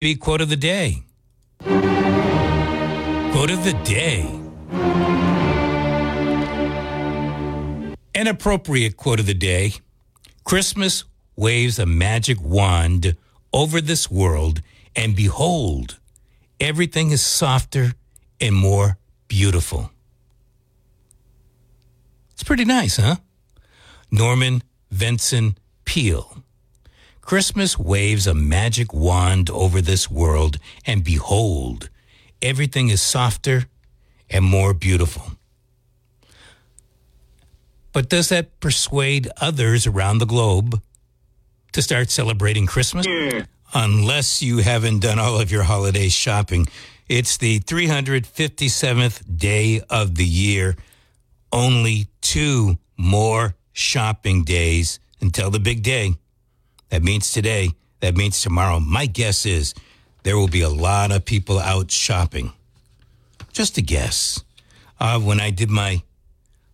Quote of the day. Quote of the day. An appropriate quote of the day Christmas waves a magic wand over this world, and behold, everything is softer and more beautiful. It's pretty nice, huh? Norman Vincent Peale. Christmas waves a magic wand over this world, and behold, everything is softer and more beautiful. But does that persuade others around the globe to start celebrating Christmas? Hmm. Unless you haven't done all of your holiday shopping. It's the 357th day of the year. Only two more shopping days until the big day. That means today. That means tomorrow. My guess is there will be a lot of people out shopping. Just a guess. Uh, when I did my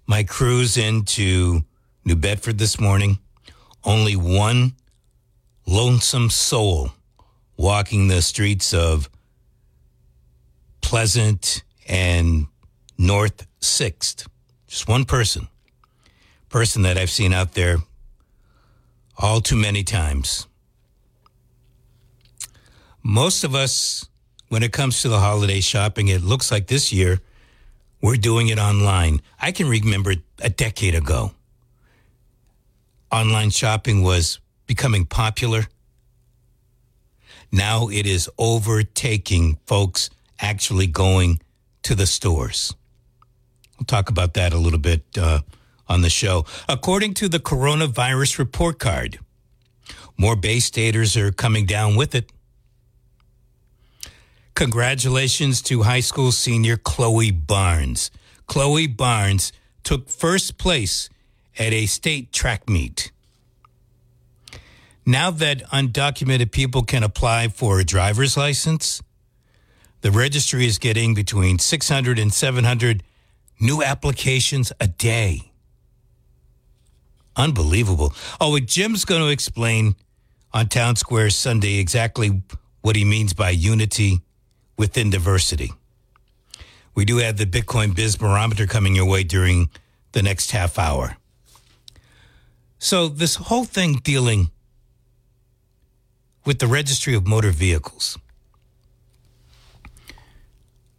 my cruise into New Bedford this morning, only one lonesome soul walking the streets of Pleasant and North Sixth. Just one person. Person that I've seen out there all too many times. Most of us, when it comes to the holiday shopping, it looks like this year we're doing it online. I can remember a decade ago, online shopping was becoming popular. Now it is overtaking folks actually going to the stores. We'll talk about that a little bit uh, on the show. According to the coronavirus report card, more Bay Staters are coming down with it. Congratulations to high school senior Chloe Barnes. Chloe Barnes took first place at a state track meet. Now that undocumented people can apply for a driver's license, the registry is getting between 600 and 700 new applications a day. Unbelievable. Oh, Jim's going to explain on Town Square Sunday exactly what he means by unity within diversity. We do have the Bitcoin Biz Barometer coming your way during the next half hour. So, this whole thing dealing with the Registry of Motor Vehicles.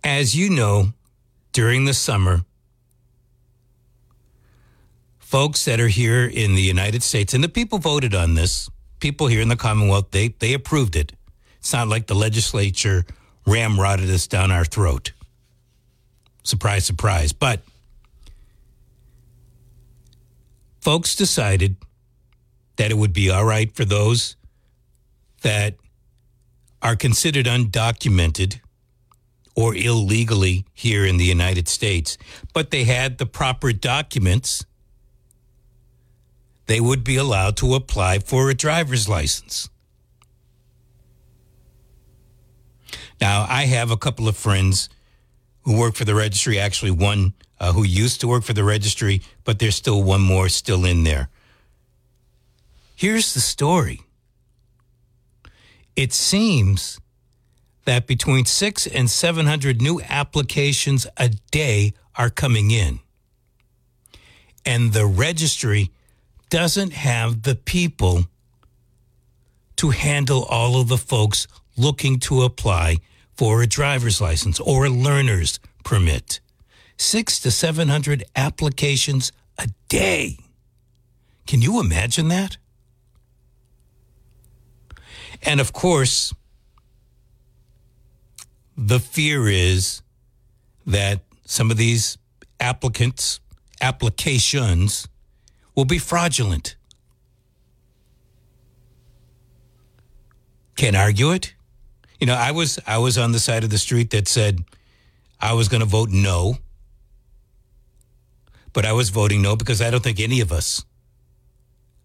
As you know, during the summer, folks that are here in the United States, and the people voted on this, people here in the Commonwealth, they, they approved it. It's not like the legislature ramrodded us down our throat. Surprise, surprise. But folks decided that it would be all right for those that are considered undocumented or illegally here in the United States, but they had the proper documents, they would be allowed to apply for a driver's license. Now, I have a couple of friends who work for the registry, actually, one uh, who used to work for the registry, but there's still one more still in there. Here's the story it seems that between six and 700 new applications a day are coming in. And the registry doesn't have the people to handle all of the folks looking to apply for a driver's license or a learner's permit. Six to 700 applications a day. Can you imagine that? And of course, the fear is that some of these applicants, applications, will be fraudulent. Can't argue it. You know, I was I was on the side of the street that said I was going to vote no. But I was voting no because I don't think any of us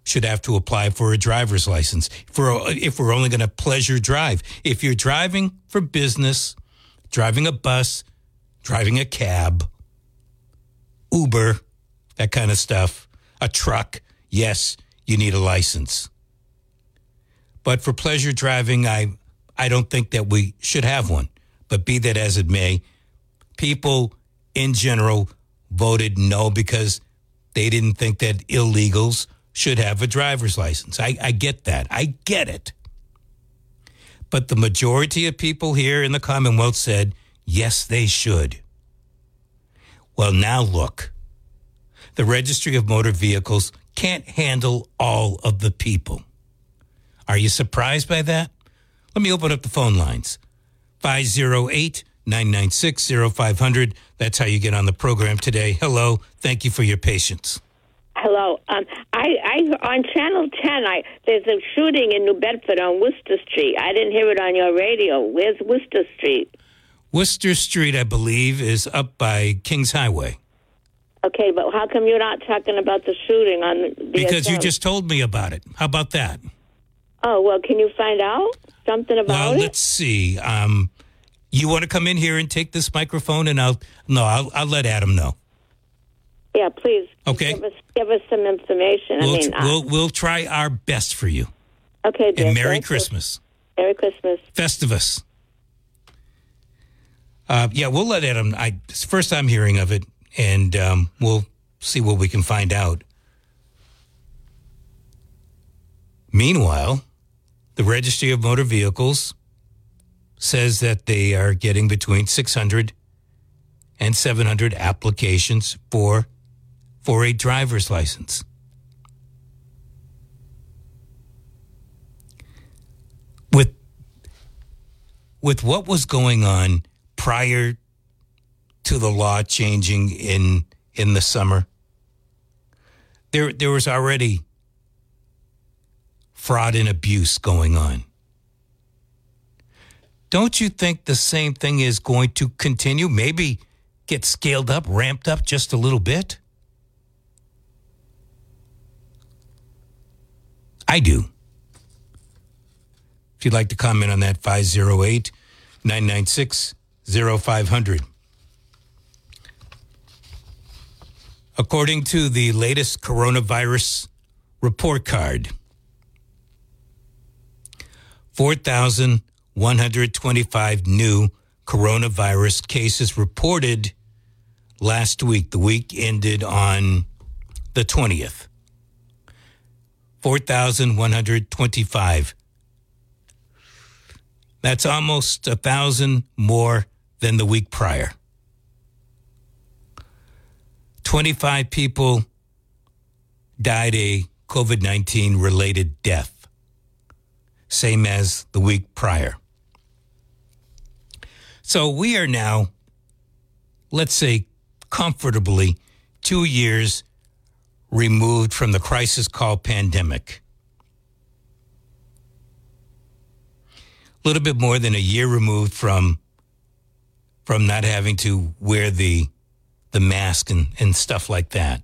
should have to apply for a driver's license for if we're only going to pleasure drive. If you're driving for business, driving a bus, driving a cab, Uber, that kind of stuff, a truck, yes, you need a license. But for pleasure driving, I I don't think that we should have one. But be that as it may, people in general voted no because they didn't think that illegals should have a driver's license. I, I get that. I get it. But the majority of people here in the Commonwealth said, yes, they should. Well, now look. The Registry of Motor Vehicles can't handle all of the people. Are you surprised by that? Let me open up the phone lines 508 996 0500. That's how you get on the program today. Hello. Thank you for your patience. Hello. Um, I, I on Channel Ten. I there's a shooting in New Bedford on Worcester Street. I didn't hear it on your radio. Where's Worcester Street? Worcester Street, I believe, is up by Kings Highway. Okay, but how come you're not talking about the shooting on the Because you just told me about it. How about that? Oh well, can you find out something about well, it? let's see. Um, you want to come in here and take this microphone, and I'll no, I'll, I'll let Adam know. Yeah, please. Okay. Give us, give us some information. We'll, I mean, we'll we'll try our best for you. okay. Dear, And Merry thank you. Christmas, Merry Christmas. Festivus. Uh, yeah, we'll let Adam. I it's first time I'm hearing of it, and um, we'll see what we can find out. Meanwhile, the Registry of Motor Vehicles says that they are getting between 600 and 700 applications for for a driver's license. With with what was going on prior to the law changing in in the summer, there there was already fraud and abuse going on. Don't you think the same thing is going to continue? Maybe get scaled up, ramped up just a little bit? I do. If you'd like to comment on that, 508 996 0500. According to the latest coronavirus report card, 4,125 new coronavirus cases reported last week. The week ended on the 20th. 4,125. That's almost a thousand more than the week prior. 25 people died a COVID 19 related death, same as the week prior. So we are now, let's say, comfortably two years removed from the crisis called pandemic. A little bit more than a year removed from from not having to wear the the mask and, and stuff like that.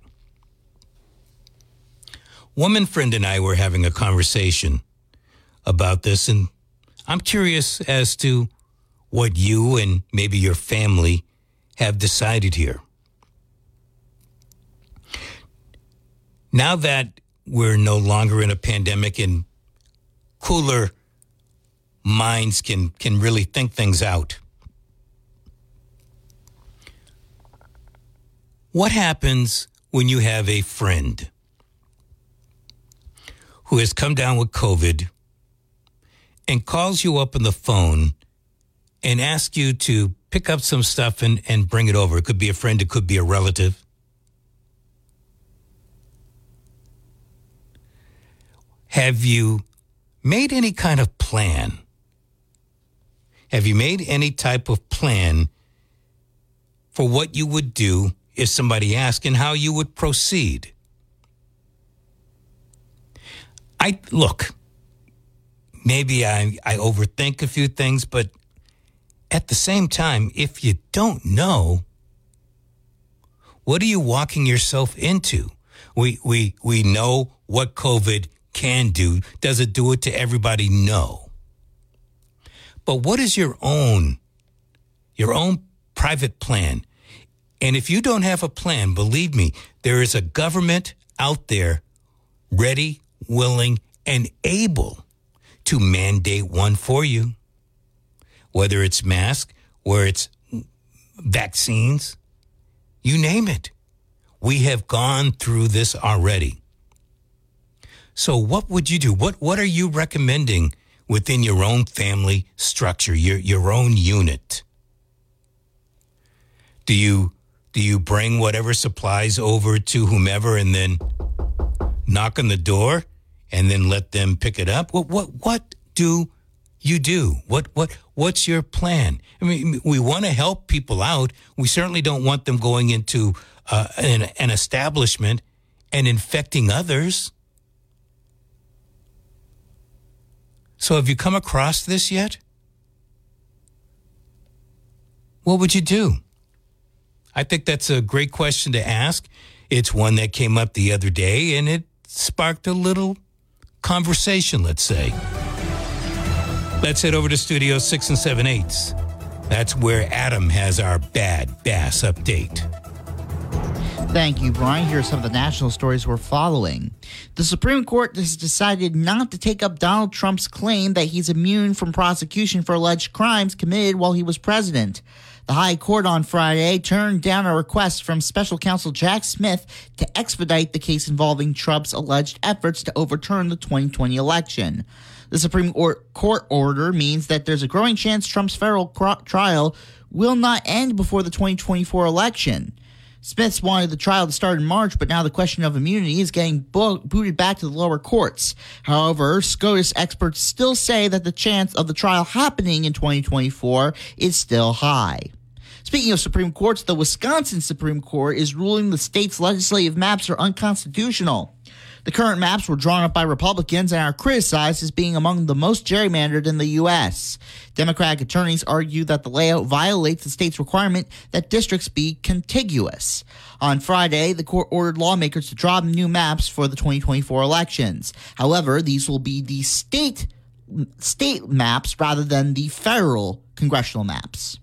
Woman friend and I were having a conversation about this, and I'm curious as to what you and maybe your family have decided here. Now that we're no longer in a pandemic and cooler minds can can really think things out. What happens when you have a friend who has come down with COVID and calls you up on the phone and asks you to pick up some stuff and, and bring it over? It could be a friend, it could be a relative. Have you made any kind of plan? Have you made any type of plan for what you would do if somebody asked and how you would proceed? I look, maybe I, I overthink a few things, but at the same time, if you don't know, what are you walking yourself into? We we we know what COVID can do. Does it do it to everybody? No. But what is your own your own private plan? And if you don't have a plan, believe me, there is a government out there ready, willing, and able to mandate one for you. whether it's masks, where it's vaccines, you name it. We have gone through this already. So what would you do? What what are you recommending within your own family structure, your your own unit? Do you do you bring whatever supplies over to whomever and then knock on the door and then let them pick it up? What what what do you do? What what what's your plan? I mean, we want to help people out. We certainly don't want them going into uh, an, an establishment and infecting others. So, have you come across this yet? What would you do? I think that's a great question to ask. It's one that came up the other day and it sparked a little conversation, let's say. Let's head over to Studio 6 and 7 eighths. That's where Adam has our bad bass update. Thank you, Brian. Here are some of the national stories we're following. The Supreme Court has decided not to take up Donald Trump's claim that he's immune from prosecution for alleged crimes committed while he was president. The High Court on Friday turned down a request from special counsel Jack Smith to expedite the case involving Trump's alleged efforts to overturn the 2020 election. The Supreme Court order means that there's a growing chance Trump's federal trial will not end before the 2024 election. Smiths wanted the trial to start in March, but now the question of immunity is getting bo- booted back to the lower courts. However, SCOTUS experts still say that the chance of the trial happening in 2024 is still high. Speaking of Supreme Courts, the Wisconsin Supreme Court is ruling the state's legislative maps are unconstitutional. The current maps were drawn up by Republicans and are criticized as being among the most gerrymandered in the U.S. Democratic attorneys argue that the layout violates the state's requirement that districts be contiguous. On Friday, the court ordered lawmakers to draw new maps for the 2024 elections. However, these will be the state state maps rather than the federal congressional maps.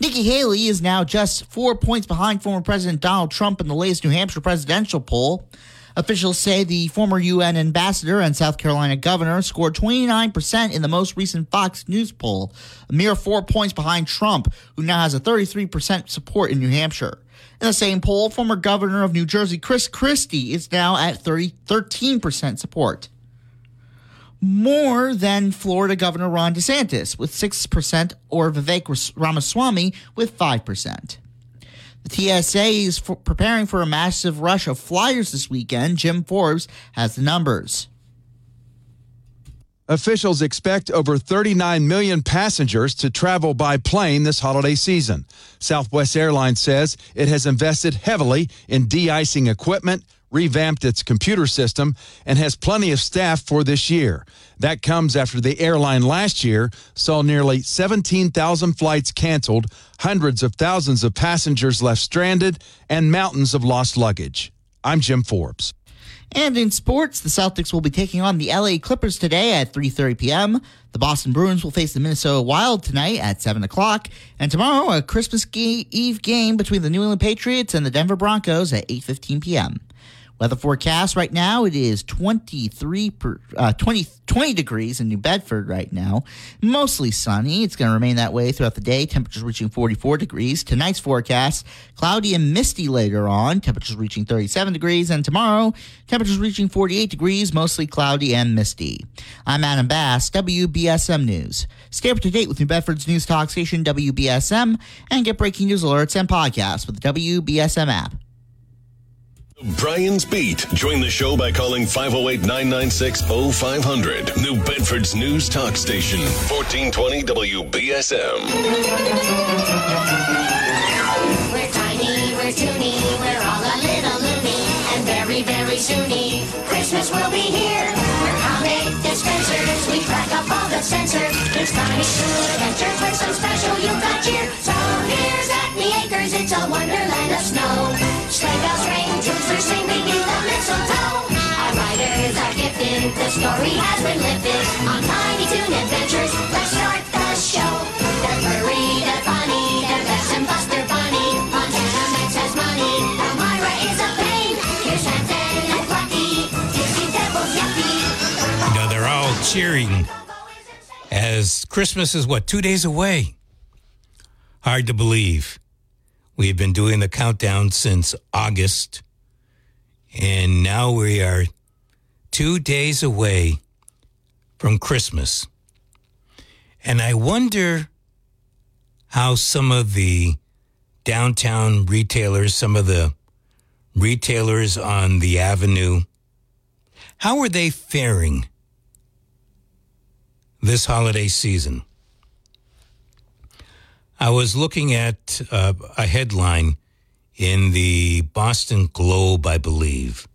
Nikki Haley is now just four points behind former President Donald Trump in the latest New Hampshire presidential poll. Officials say the former UN ambassador and South Carolina governor scored 29% in the most recent Fox News poll, a mere four points behind Trump, who now has a 33% support in New Hampshire. In the same poll, former governor of New Jersey Chris Christie is now at 30, 13% support. More than Florida Governor Ron DeSantis with 6% or Vivek Ramaswamy with 5%. The TSA is preparing for a massive rush of flyers this weekend. Jim Forbes has the numbers. Officials expect over 39 million passengers to travel by plane this holiday season. Southwest Airlines says it has invested heavily in de icing equipment, revamped its computer system, and has plenty of staff for this year. That comes after the airline last year saw nearly 17,000 flights canceled, hundreds of thousands of passengers left stranded, and mountains of lost luggage. I'm Jim Forbes. And in sports, the Celtics will be taking on the LA Clippers today at 3:30 p.m. The Boston Bruins will face the Minnesota Wild tonight at 7 o'clock, and tomorrow a Christmas Eve game between the New England Patriots and the Denver Broncos at 8:15 p.m. Weather forecast right now, it is 23 per, uh, 20, 20 degrees in New Bedford right now. Mostly sunny. It's going to remain that way throughout the day. Temperatures reaching 44 degrees. Tonight's forecast, cloudy and misty later on. Temperatures reaching 37 degrees. And tomorrow, temperatures reaching 48 degrees, mostly cloudy and misty. I'm Adam Bass, WBSM News. Stay up to date with New Bedford's news talk station, WBSM, and get breaking news alerts and podcasts with the WBSM app. Brian's Beat. Join the show by calling 508 996 0500. New Bedford's News Talk Station, 1420 WBSM. We're tiny, we're toony, we're all a little loony, and very, very soony, Christmas will be here. We're comic dispensers, we crack up all the censors. It's Tiny Toon Adventures with some special you got cheer. So here's Acme Acres, it's a wonderland of snow. Sleigh bells ring, tombsters sing beneath the mistletoe. Our riders are gifted, the story has been lifted on Tiny Toon Adventures. Let's start the show. They're furry, they're funny, they're Babs and Buster Bunny. Montana Max has money, Elmira is a pain. Here's and Plucky, Dizzy Devil's they're all cheering as Christmas is what, two days away? Hard to believe. We've been doing the countdown since August, and now we are two days away from Christmas. And I wonder how some of the downtown retailers, some of the retailers on the avenue, how are they faring this holiday season? I was looking at uh, a headline in the Boston Globe, I believe.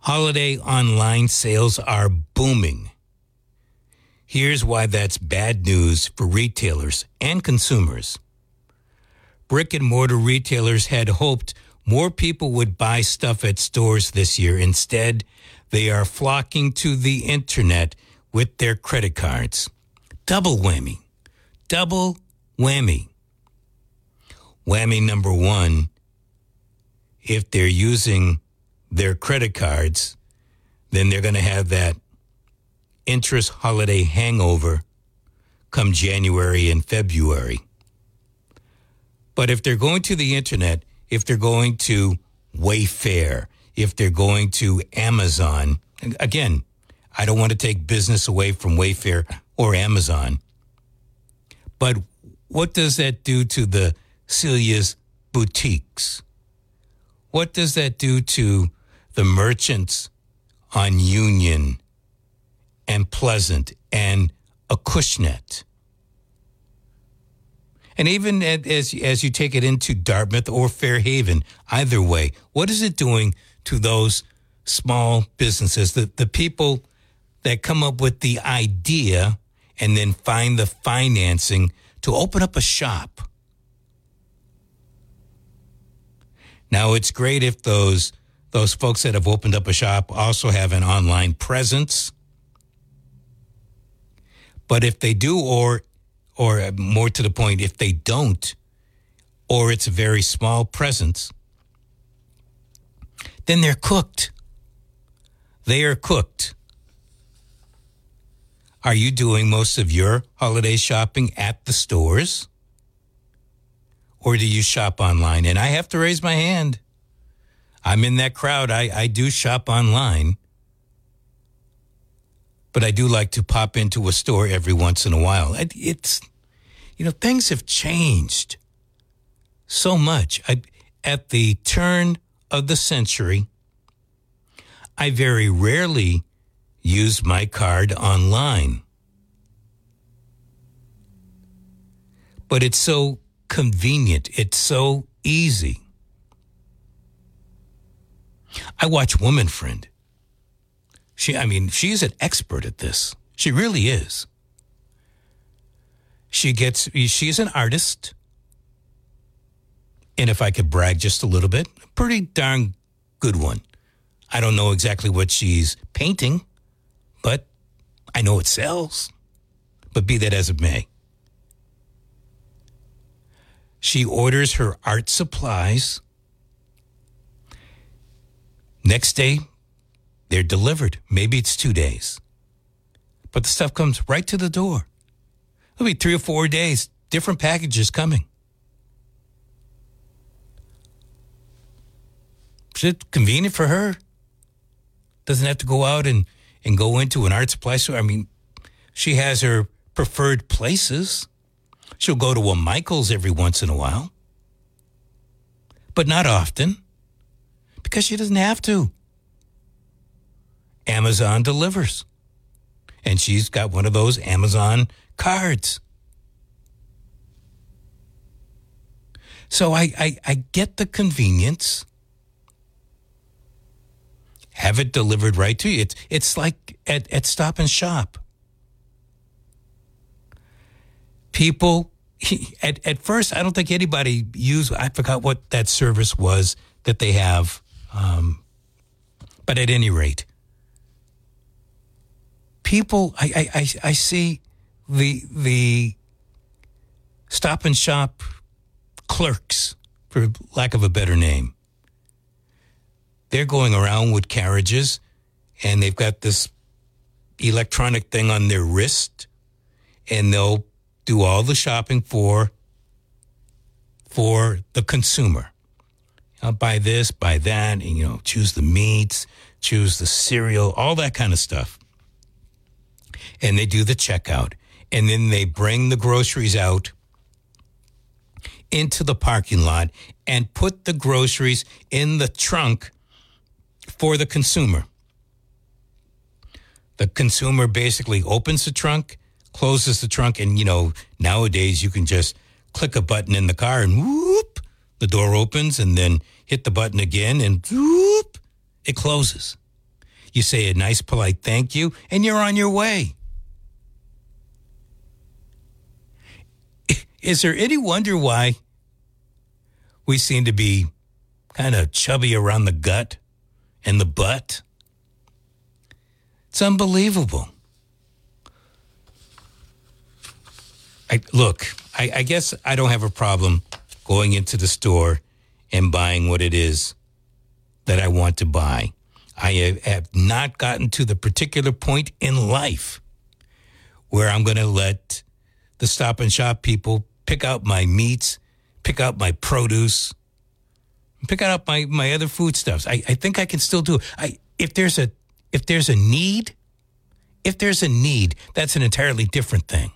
Holiday online sales are booming. Here's why that's bad news for retailers and consumers. Brick and mortar retailers had hoped more people would buy stuff at stores this year. Instead, they are flocking to the internet with their credit cards. Double whammy. Double whammy. Whammy number one if they're using their credit cards, then they're going to have that interest holiday hangover come January and February. But if they're going to the internet, if they're going to Wayfair, if they're going to Amazon, again, I don't want to take business away from Wayfair or Amazon. But what does that do to the Celia's boutiques? What does that do to the merchants on Union and Pleasant and Acushnet? And even as as you take it into Dartmouth or Fairhaven, either way, what is it doing to those small businesses, the, the people that come up with the idea and then find the financing to open up a shop? Now it's great if those those folks that have opened up a shop also have an online presence. But if they do or or more to the point if they don't or it's a very small presence then they're cooked. They are cooked. Are you doing most of your holiday shopping at the stores? Or do you shop online? And I have to raise my hand. I'm in that crowd. I, I do shop online. But I do like to pop into a store every once in a while. It's, you know, things have changed so much. I, at the turn of the century, I very rarely use my card online. But it's so convenient, it's so easy. I watch Woman Friend. She I mean, she's an expert at this. She really is. She gets she's an artist. And if I could brag just a little bit, pretty darn good one. I don't know exactly what she's painting, I know it sells. But be that as it may. She orders her art supplies. Next day, they're delivered. Maybe it's two days. But the stuff comes right to the door. It'll be three or four days, different packages coming. Is it convenient for her? Doesn't have to go out and, and go into an art supply store. I mean, she has her preferred places. She'll go to a Michael's every once in a while, but not often because she doesn't have to. Amazon delivers. And she's got one of those Amazon cards. So I, I, I get the convenience. Have it delivered right to you. It's, it's like at, at Stop and Shop. People, at, at first, I don't think anybody used, I forgot what that service was that they have. Um, but at any rate, people, I, I, I, I see the, the stop and shop clerks, for lack of a better name. They're going around with carriages and they've got this electronic thing on their wrist and they'll do all the shopping for for the consumer. I'll buy this, buy that, and you know, choose the meats, choose the cereal, all that kind of stuff. And they do the checkout. And then they bring the groceries out into the parking lot and put the groceries in the trunk for the consumer. The consumer basically opens the trunk, closes the trunk, and you know, nowadays you can just click a button in the car and whoop, the door opens, and then hit the button again and whoop, it closes. You say a nice, polite thank you, and you're on your way. Is there any wonder why we seem to be kind of chubby around the gut and the butt? It's unbelievable. I, look, I, I guess I don't have a problem going into the store and buying what it is that I want to buy. I have, have not gotten to the particular point in life where I'm going to let the stop and shop people pick out my meats, pick out my produce, pick out my, my other foodstuffs. I, I think I can still do it. I, if there's a if there's a need, if there's a need, that's an entirely different thing.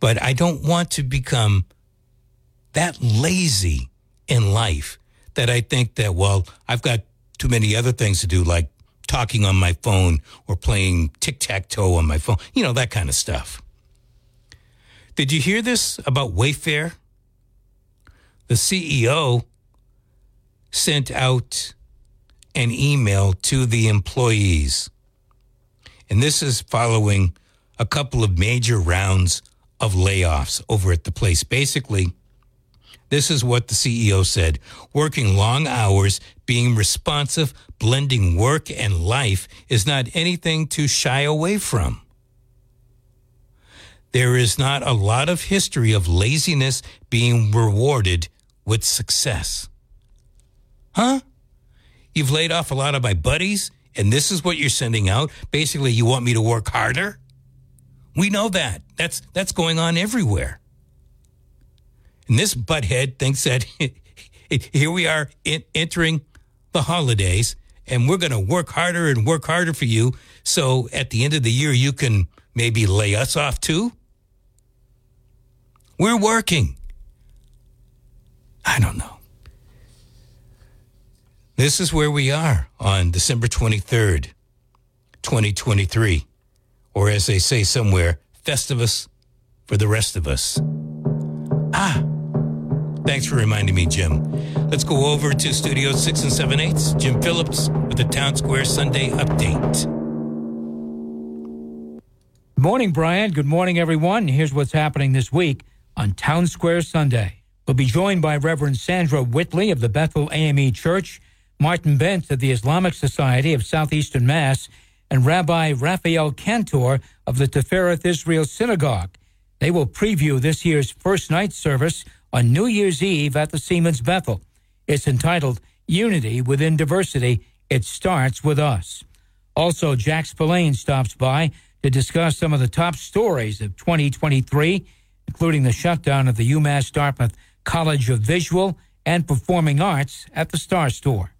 But I don't want to become that lazy in life that I think that, well, I've got too many other things to do, like talking on my phone or playing tic tac toe on my phone, you know, that kind of stuff. Did you hear this about Wayfair? The CEO sent out an email to the employees. And this is following a couple of major rounds of layoffs over at the place. Basically, this is what the CEO said working long hours, being responsive, blending work and life is not anything to shy away from. There is not a lot of history of laziness being rewarded with success. Huh? You've laid off a lot of my buddies, and this is what you're sending out. Basically, you want me to work harder? We know that. That's that's going on everywhere. And this butthead thinks that here we are in, entering the holidays, and we're going to work harder and work harder for you. So at the end of the year, you can maybe lay us off too. We're working. I don't know. This is where we are on December 23rd, 2023. Or as they say somewhere, Festivus for the rest of us. Ah, thanks for reminding me, Jim. Let's go over to Studio 6 and 7 8. Jim Phillips with the Town Square Sunday update. Good morning, Brian. Good morning, everyone. Here's what's happening this week on Town Square Sunday. We'll be joined by Reverend Sandra Whitley of the Bethel AME Church Martin Bent of the Islamic Society of Southeastern Mass, and Rabbi Raphael Cantor of the Tifereth Israel Synagogue. They will preview this year's first night service on New Year's Eve at the Seamen's Bethel. It's entitled Unity Within Diversity. It starts with us. Also, Jack Spillane stops by to discuss some of the top stories of 2023, including the shutdown of the UMass Dartmouth College of Visual and Performing Arts at the Star Store.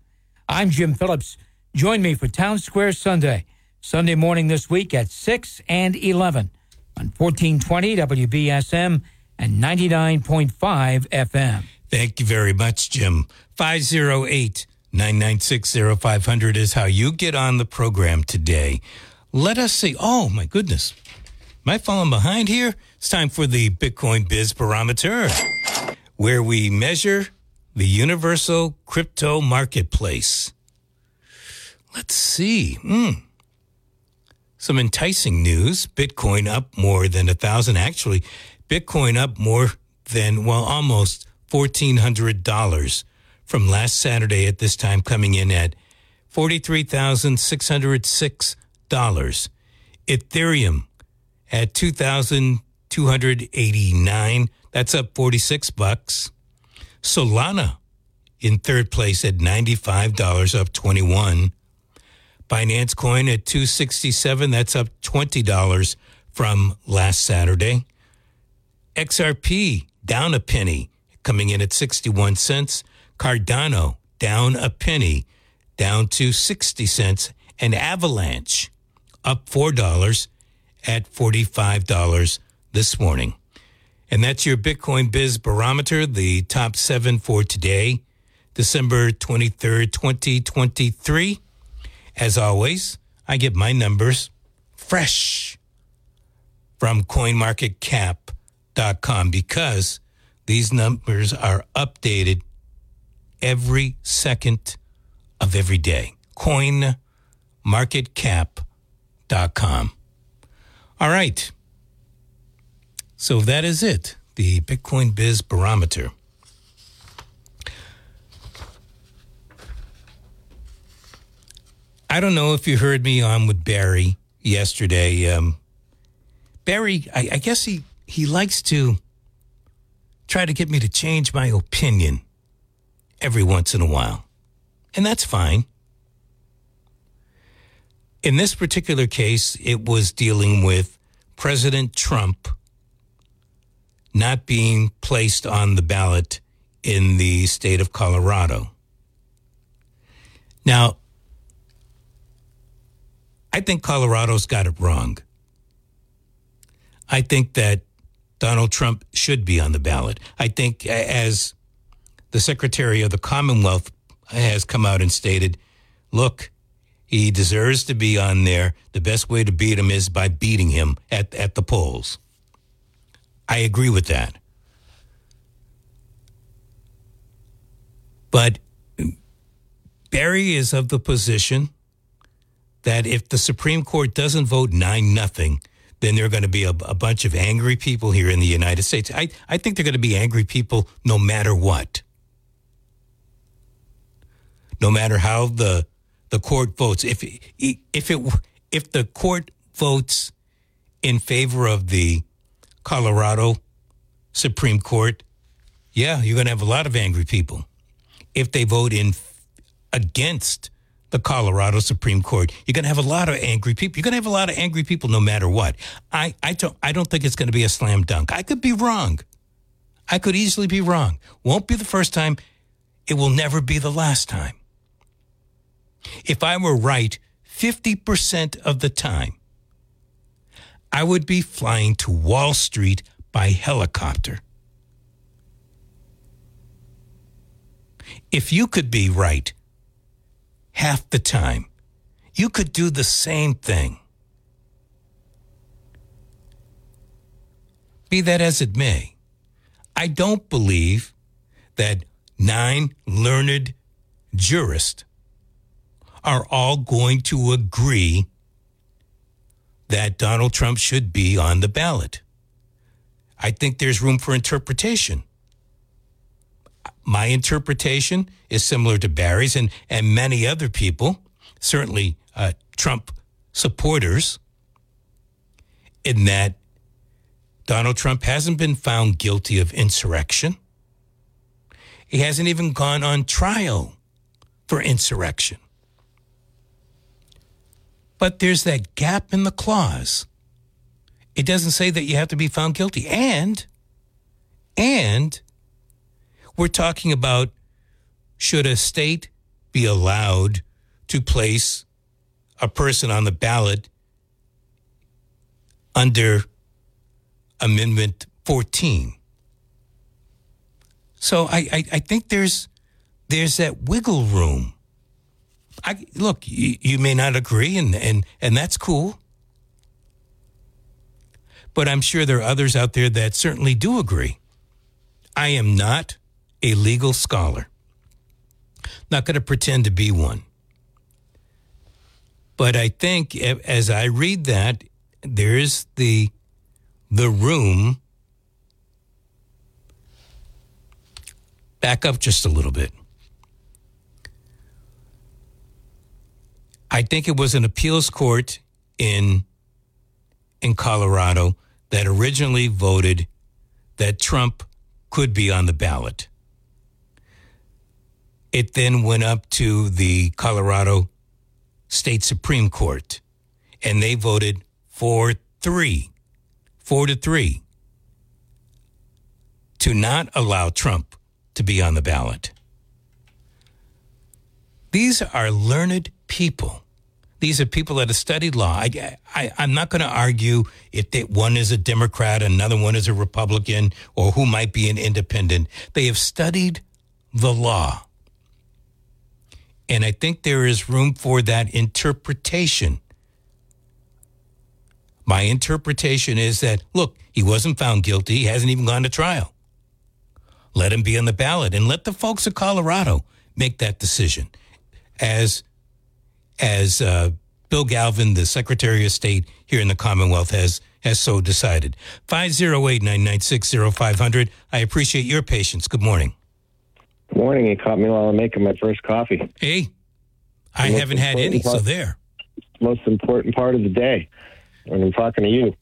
I'm Jim Phillips. Join me for Town Square Sunday, Sunday morning this week at 6 and 11 on 1420 WBSM and 99.5 FM. Thank you very much, Jim. 508 996 0500 is how you get on the program today. Let us see. Oh, my goodness. Am I falling behind here? It's time for the Bitcoin Biz Barometer, where we measure the Universal Crypto Marketplace. Let's see. Hmm. Some enticing news. Bitcoin up more than a thousand. Actually, Bitcoin up more than, well, almost $1,400 from last Saturday at this time, coming in at $43,606. Ethereum at 2,289. That's up 46 bucks. Solana in third place at $95, up 21. Binance coin at 267. That's up $20 from last Saturday. XRP down a penny, coming in at 61 cents. Cardano down a penny, down to 60 cents. And Avalanche up $4 at $45 this morning. And that's your Bitcoin Biz Barometer, the top seven for today, December 23rd, 2023. As always, I get my numbers fresh from coinmarketcap.com because these numbers are updated every second of every day. Coinmarketcap.com. All right. So that is it, the Bitcoin Biz Barometer. I don't know if you heard me on with Barry yesterday. Um, Barry, I, I guess he, he likes to try to get me to change my opinion every once in a while. And that's fine. In this particular case, it was dealing with President Trump not being placed on the ballot in the state of Colorado. Now, I think Colorado's got it wrong. I think that Donald Trump should be on the ballot. I think, as the Secretary of the Commonwealth has come out and stated, look, he deserves to be on there. The best way to beat him is by beating him at, at the polls. I agree with that. But Barry is of the position that if the Supreme Court doesn't vote 9 nothing, then there are going to be a, a, bunch of angry people here in the United States. I, I think they're going to be angry people no matter what. No matter how the the court votes. If if it if the court votes in favor of the Colorado Supreme Court, yeah, you're going to have a lot of angry people. If they vote in against the Colorado Supreme Court, you're going to have a lot of angry people. You're going to have a lot of angry people no matter what. I, I, don't, I don't think it's going to be a slam dunk. I could be wrong. I could easily be wrong. Won't be the first time. It will never be the last time. If I were right 50% of the time, I would be flying to Wall Street by helicopter. If you could be right half the time, you could do the same thing. Be that as it may, I don't believe that nine learned jurists are all going to agree that Donald Trump should be on the ballot. I think there's room for interpretation. My interpretation is similar to Barry's and, and many other people, certainly uh, Trump supporters, in that Donald Trump hasn't been found guilty of insurrection. He hasn't even gone on trial for insurrection. But there's that gap in the clause. It doesn't say that you have to be found guilty. And, and we're talking about should a state be allowed to place a person on the ballot under Amendment 14. So I, I, I think there's there's that wiggle room I look, you, you may not agree, and, and, and that's cool. But I'm sure there are others out there that certainly do agree. I am not a legal scholar. Not going to pretend to be one. But I think as I read that, there's the the room. Back up just a little bit. I think it was an appeals court in in Colorado that originally voted that Trump could be on the ballot. It then went up to the Colorado state Supreme Court, and they voted 4 3, 4 to 3, to not allow Trump to be on the ballot. These are learned people. These are people that have studied law. I, I, I'm not going to argue if they, one is a Democrat, another one is a Republican, or who might be an independent. They have studied the law. And I think there is room for that interpretation. My interpretation is that, look, he wasn't found guilty. He hasn't even gone to trial. Let him be on the ballot and let the folks of Colorado make that decision. As as uh, Bill Galvin, the Secretary of State here in the Commonwealth, has has so decided. 508-996-0500. I appreciate your patience. Good morning. Good morning. You caught me while I'm making my first coffee. Hey, I haven't had any, important so there. Most important part of the day when I'm talking to you.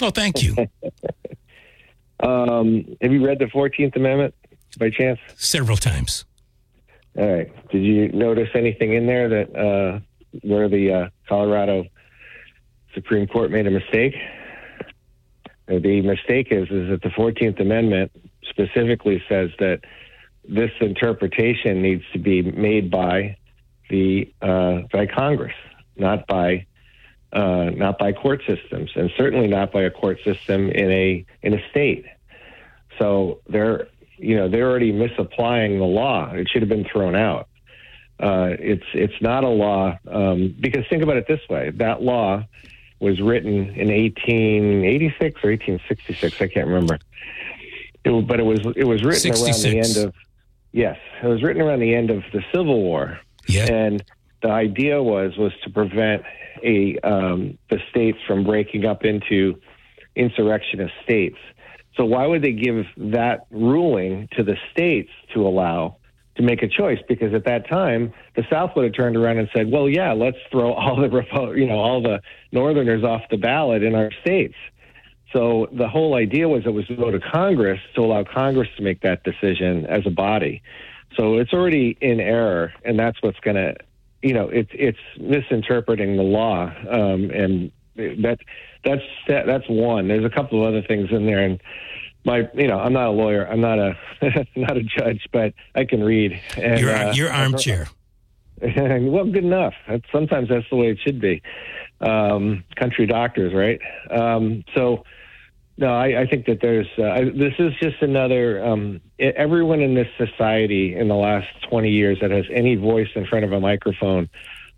Oh, thank you. Um, have you read the 14th Amendment by chance? Several times. All right. Did you notice anything in there that uh, where the uh, Colorado Supreme Court made a mistake? Uh, The mistake is is that the 14th Amendment specifically says that this interpretation needs to be made by the uh, by Congress, not by uh, not by court systems, and certainly not by a court system in a in a state. So they're you know they're already misapplying the law. It should have been thrown out. Uh, it's it's not a law um, because think about it this way: that law was written in 1886 or 1866. I can't remember. It, but it was it was written around the end of yes, it was written around the end of the Civil War. Yeah. And the idea was was to prevent a um, the states from breaking up into insurrectionist states. So why would they give that ruling to the states to allow to make a choice? Because at that time, the South would have turned around and said, "Well, yeah, let's throw all the you know all the Northerners off the ballot in our states." So the whole idea was it was to go to Congress to allow Congress to make that decision as a body. So it's already in error, and that's what's going to, you know, it's it's misinterpreting the law, um, and that that's that, that's one. There's a couple of other things in there, and my, you know, I'm not a lawyer, I'm not a not a judge, but I can read. And, Your, uh, your armchair. well, good enough. That's, sometimes that's the way it should be. Um, country doctors, right? Um, so, no, I, I think that there's. Uh, I, this is just another. Um, everyone in this society in the last 20 years that has any voice in front of a microphone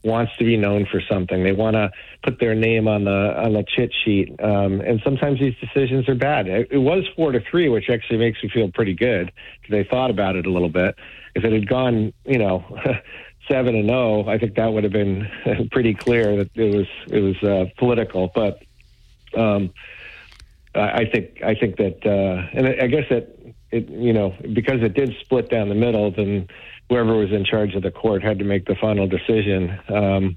wants to be known for something. They want to put their name on the on the chit sheet, um, and sometimes these decisions are bad. It, it was four to three, which actually makes me feel pretty good because they thought about it a little bit. If it had gone, you know. Seven and zero. I think that would have been pretty clear that it was it was uh, political. But um, I I think I think that, uh, and I I guess that it you know because it did split down the middle, then whoever was in charge of the court had to make the final decision. Um,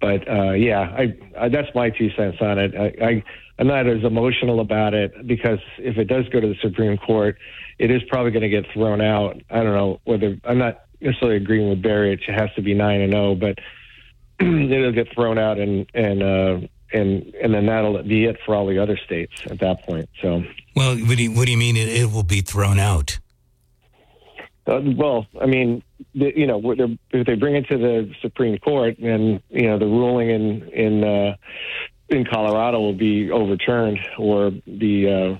but uh, yeah, I, I that's my two cents on it. I, I I'm not as emotional about it because if it does go to the Supreme Court, it is probably going to get thrown out. I don't know whether I'm not necessarily agreeing with Barry. It has to be nine and zero, but it'll get thrown out and and uh, and and then that'll be it for all the other states at that point. So. Well, what do you, what do you mean it, it will be thrown out? Uh, well, I mean, the, you know, if they bring it to the Supreme Court, then you know the ruling in in uh, in Colorado will be overturned or be uh,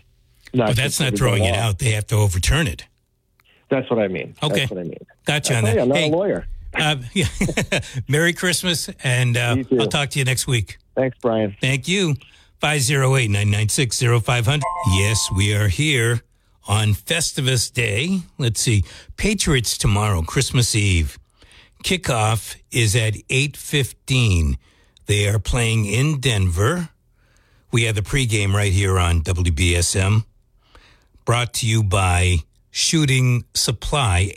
not. But that's not throwing it out. They have to overturn it. That's what I mean. Okay. That's what I mean. Gotcha on Oh, that. yeah, I'm not Hey, a lawyer. uh, yeah. Merry Christmas, and uh, I'll talk to you next week. Thanks, Brian. Thank you. 508 996 0500. Yes, we are here on Festivus Day. Let's see. Patriots tomorrow, Christmas Eve. Kickoff is at 8.15. They are playing in Denver. We have the pregame right here on WBSM. Brought to you by Shooting Supply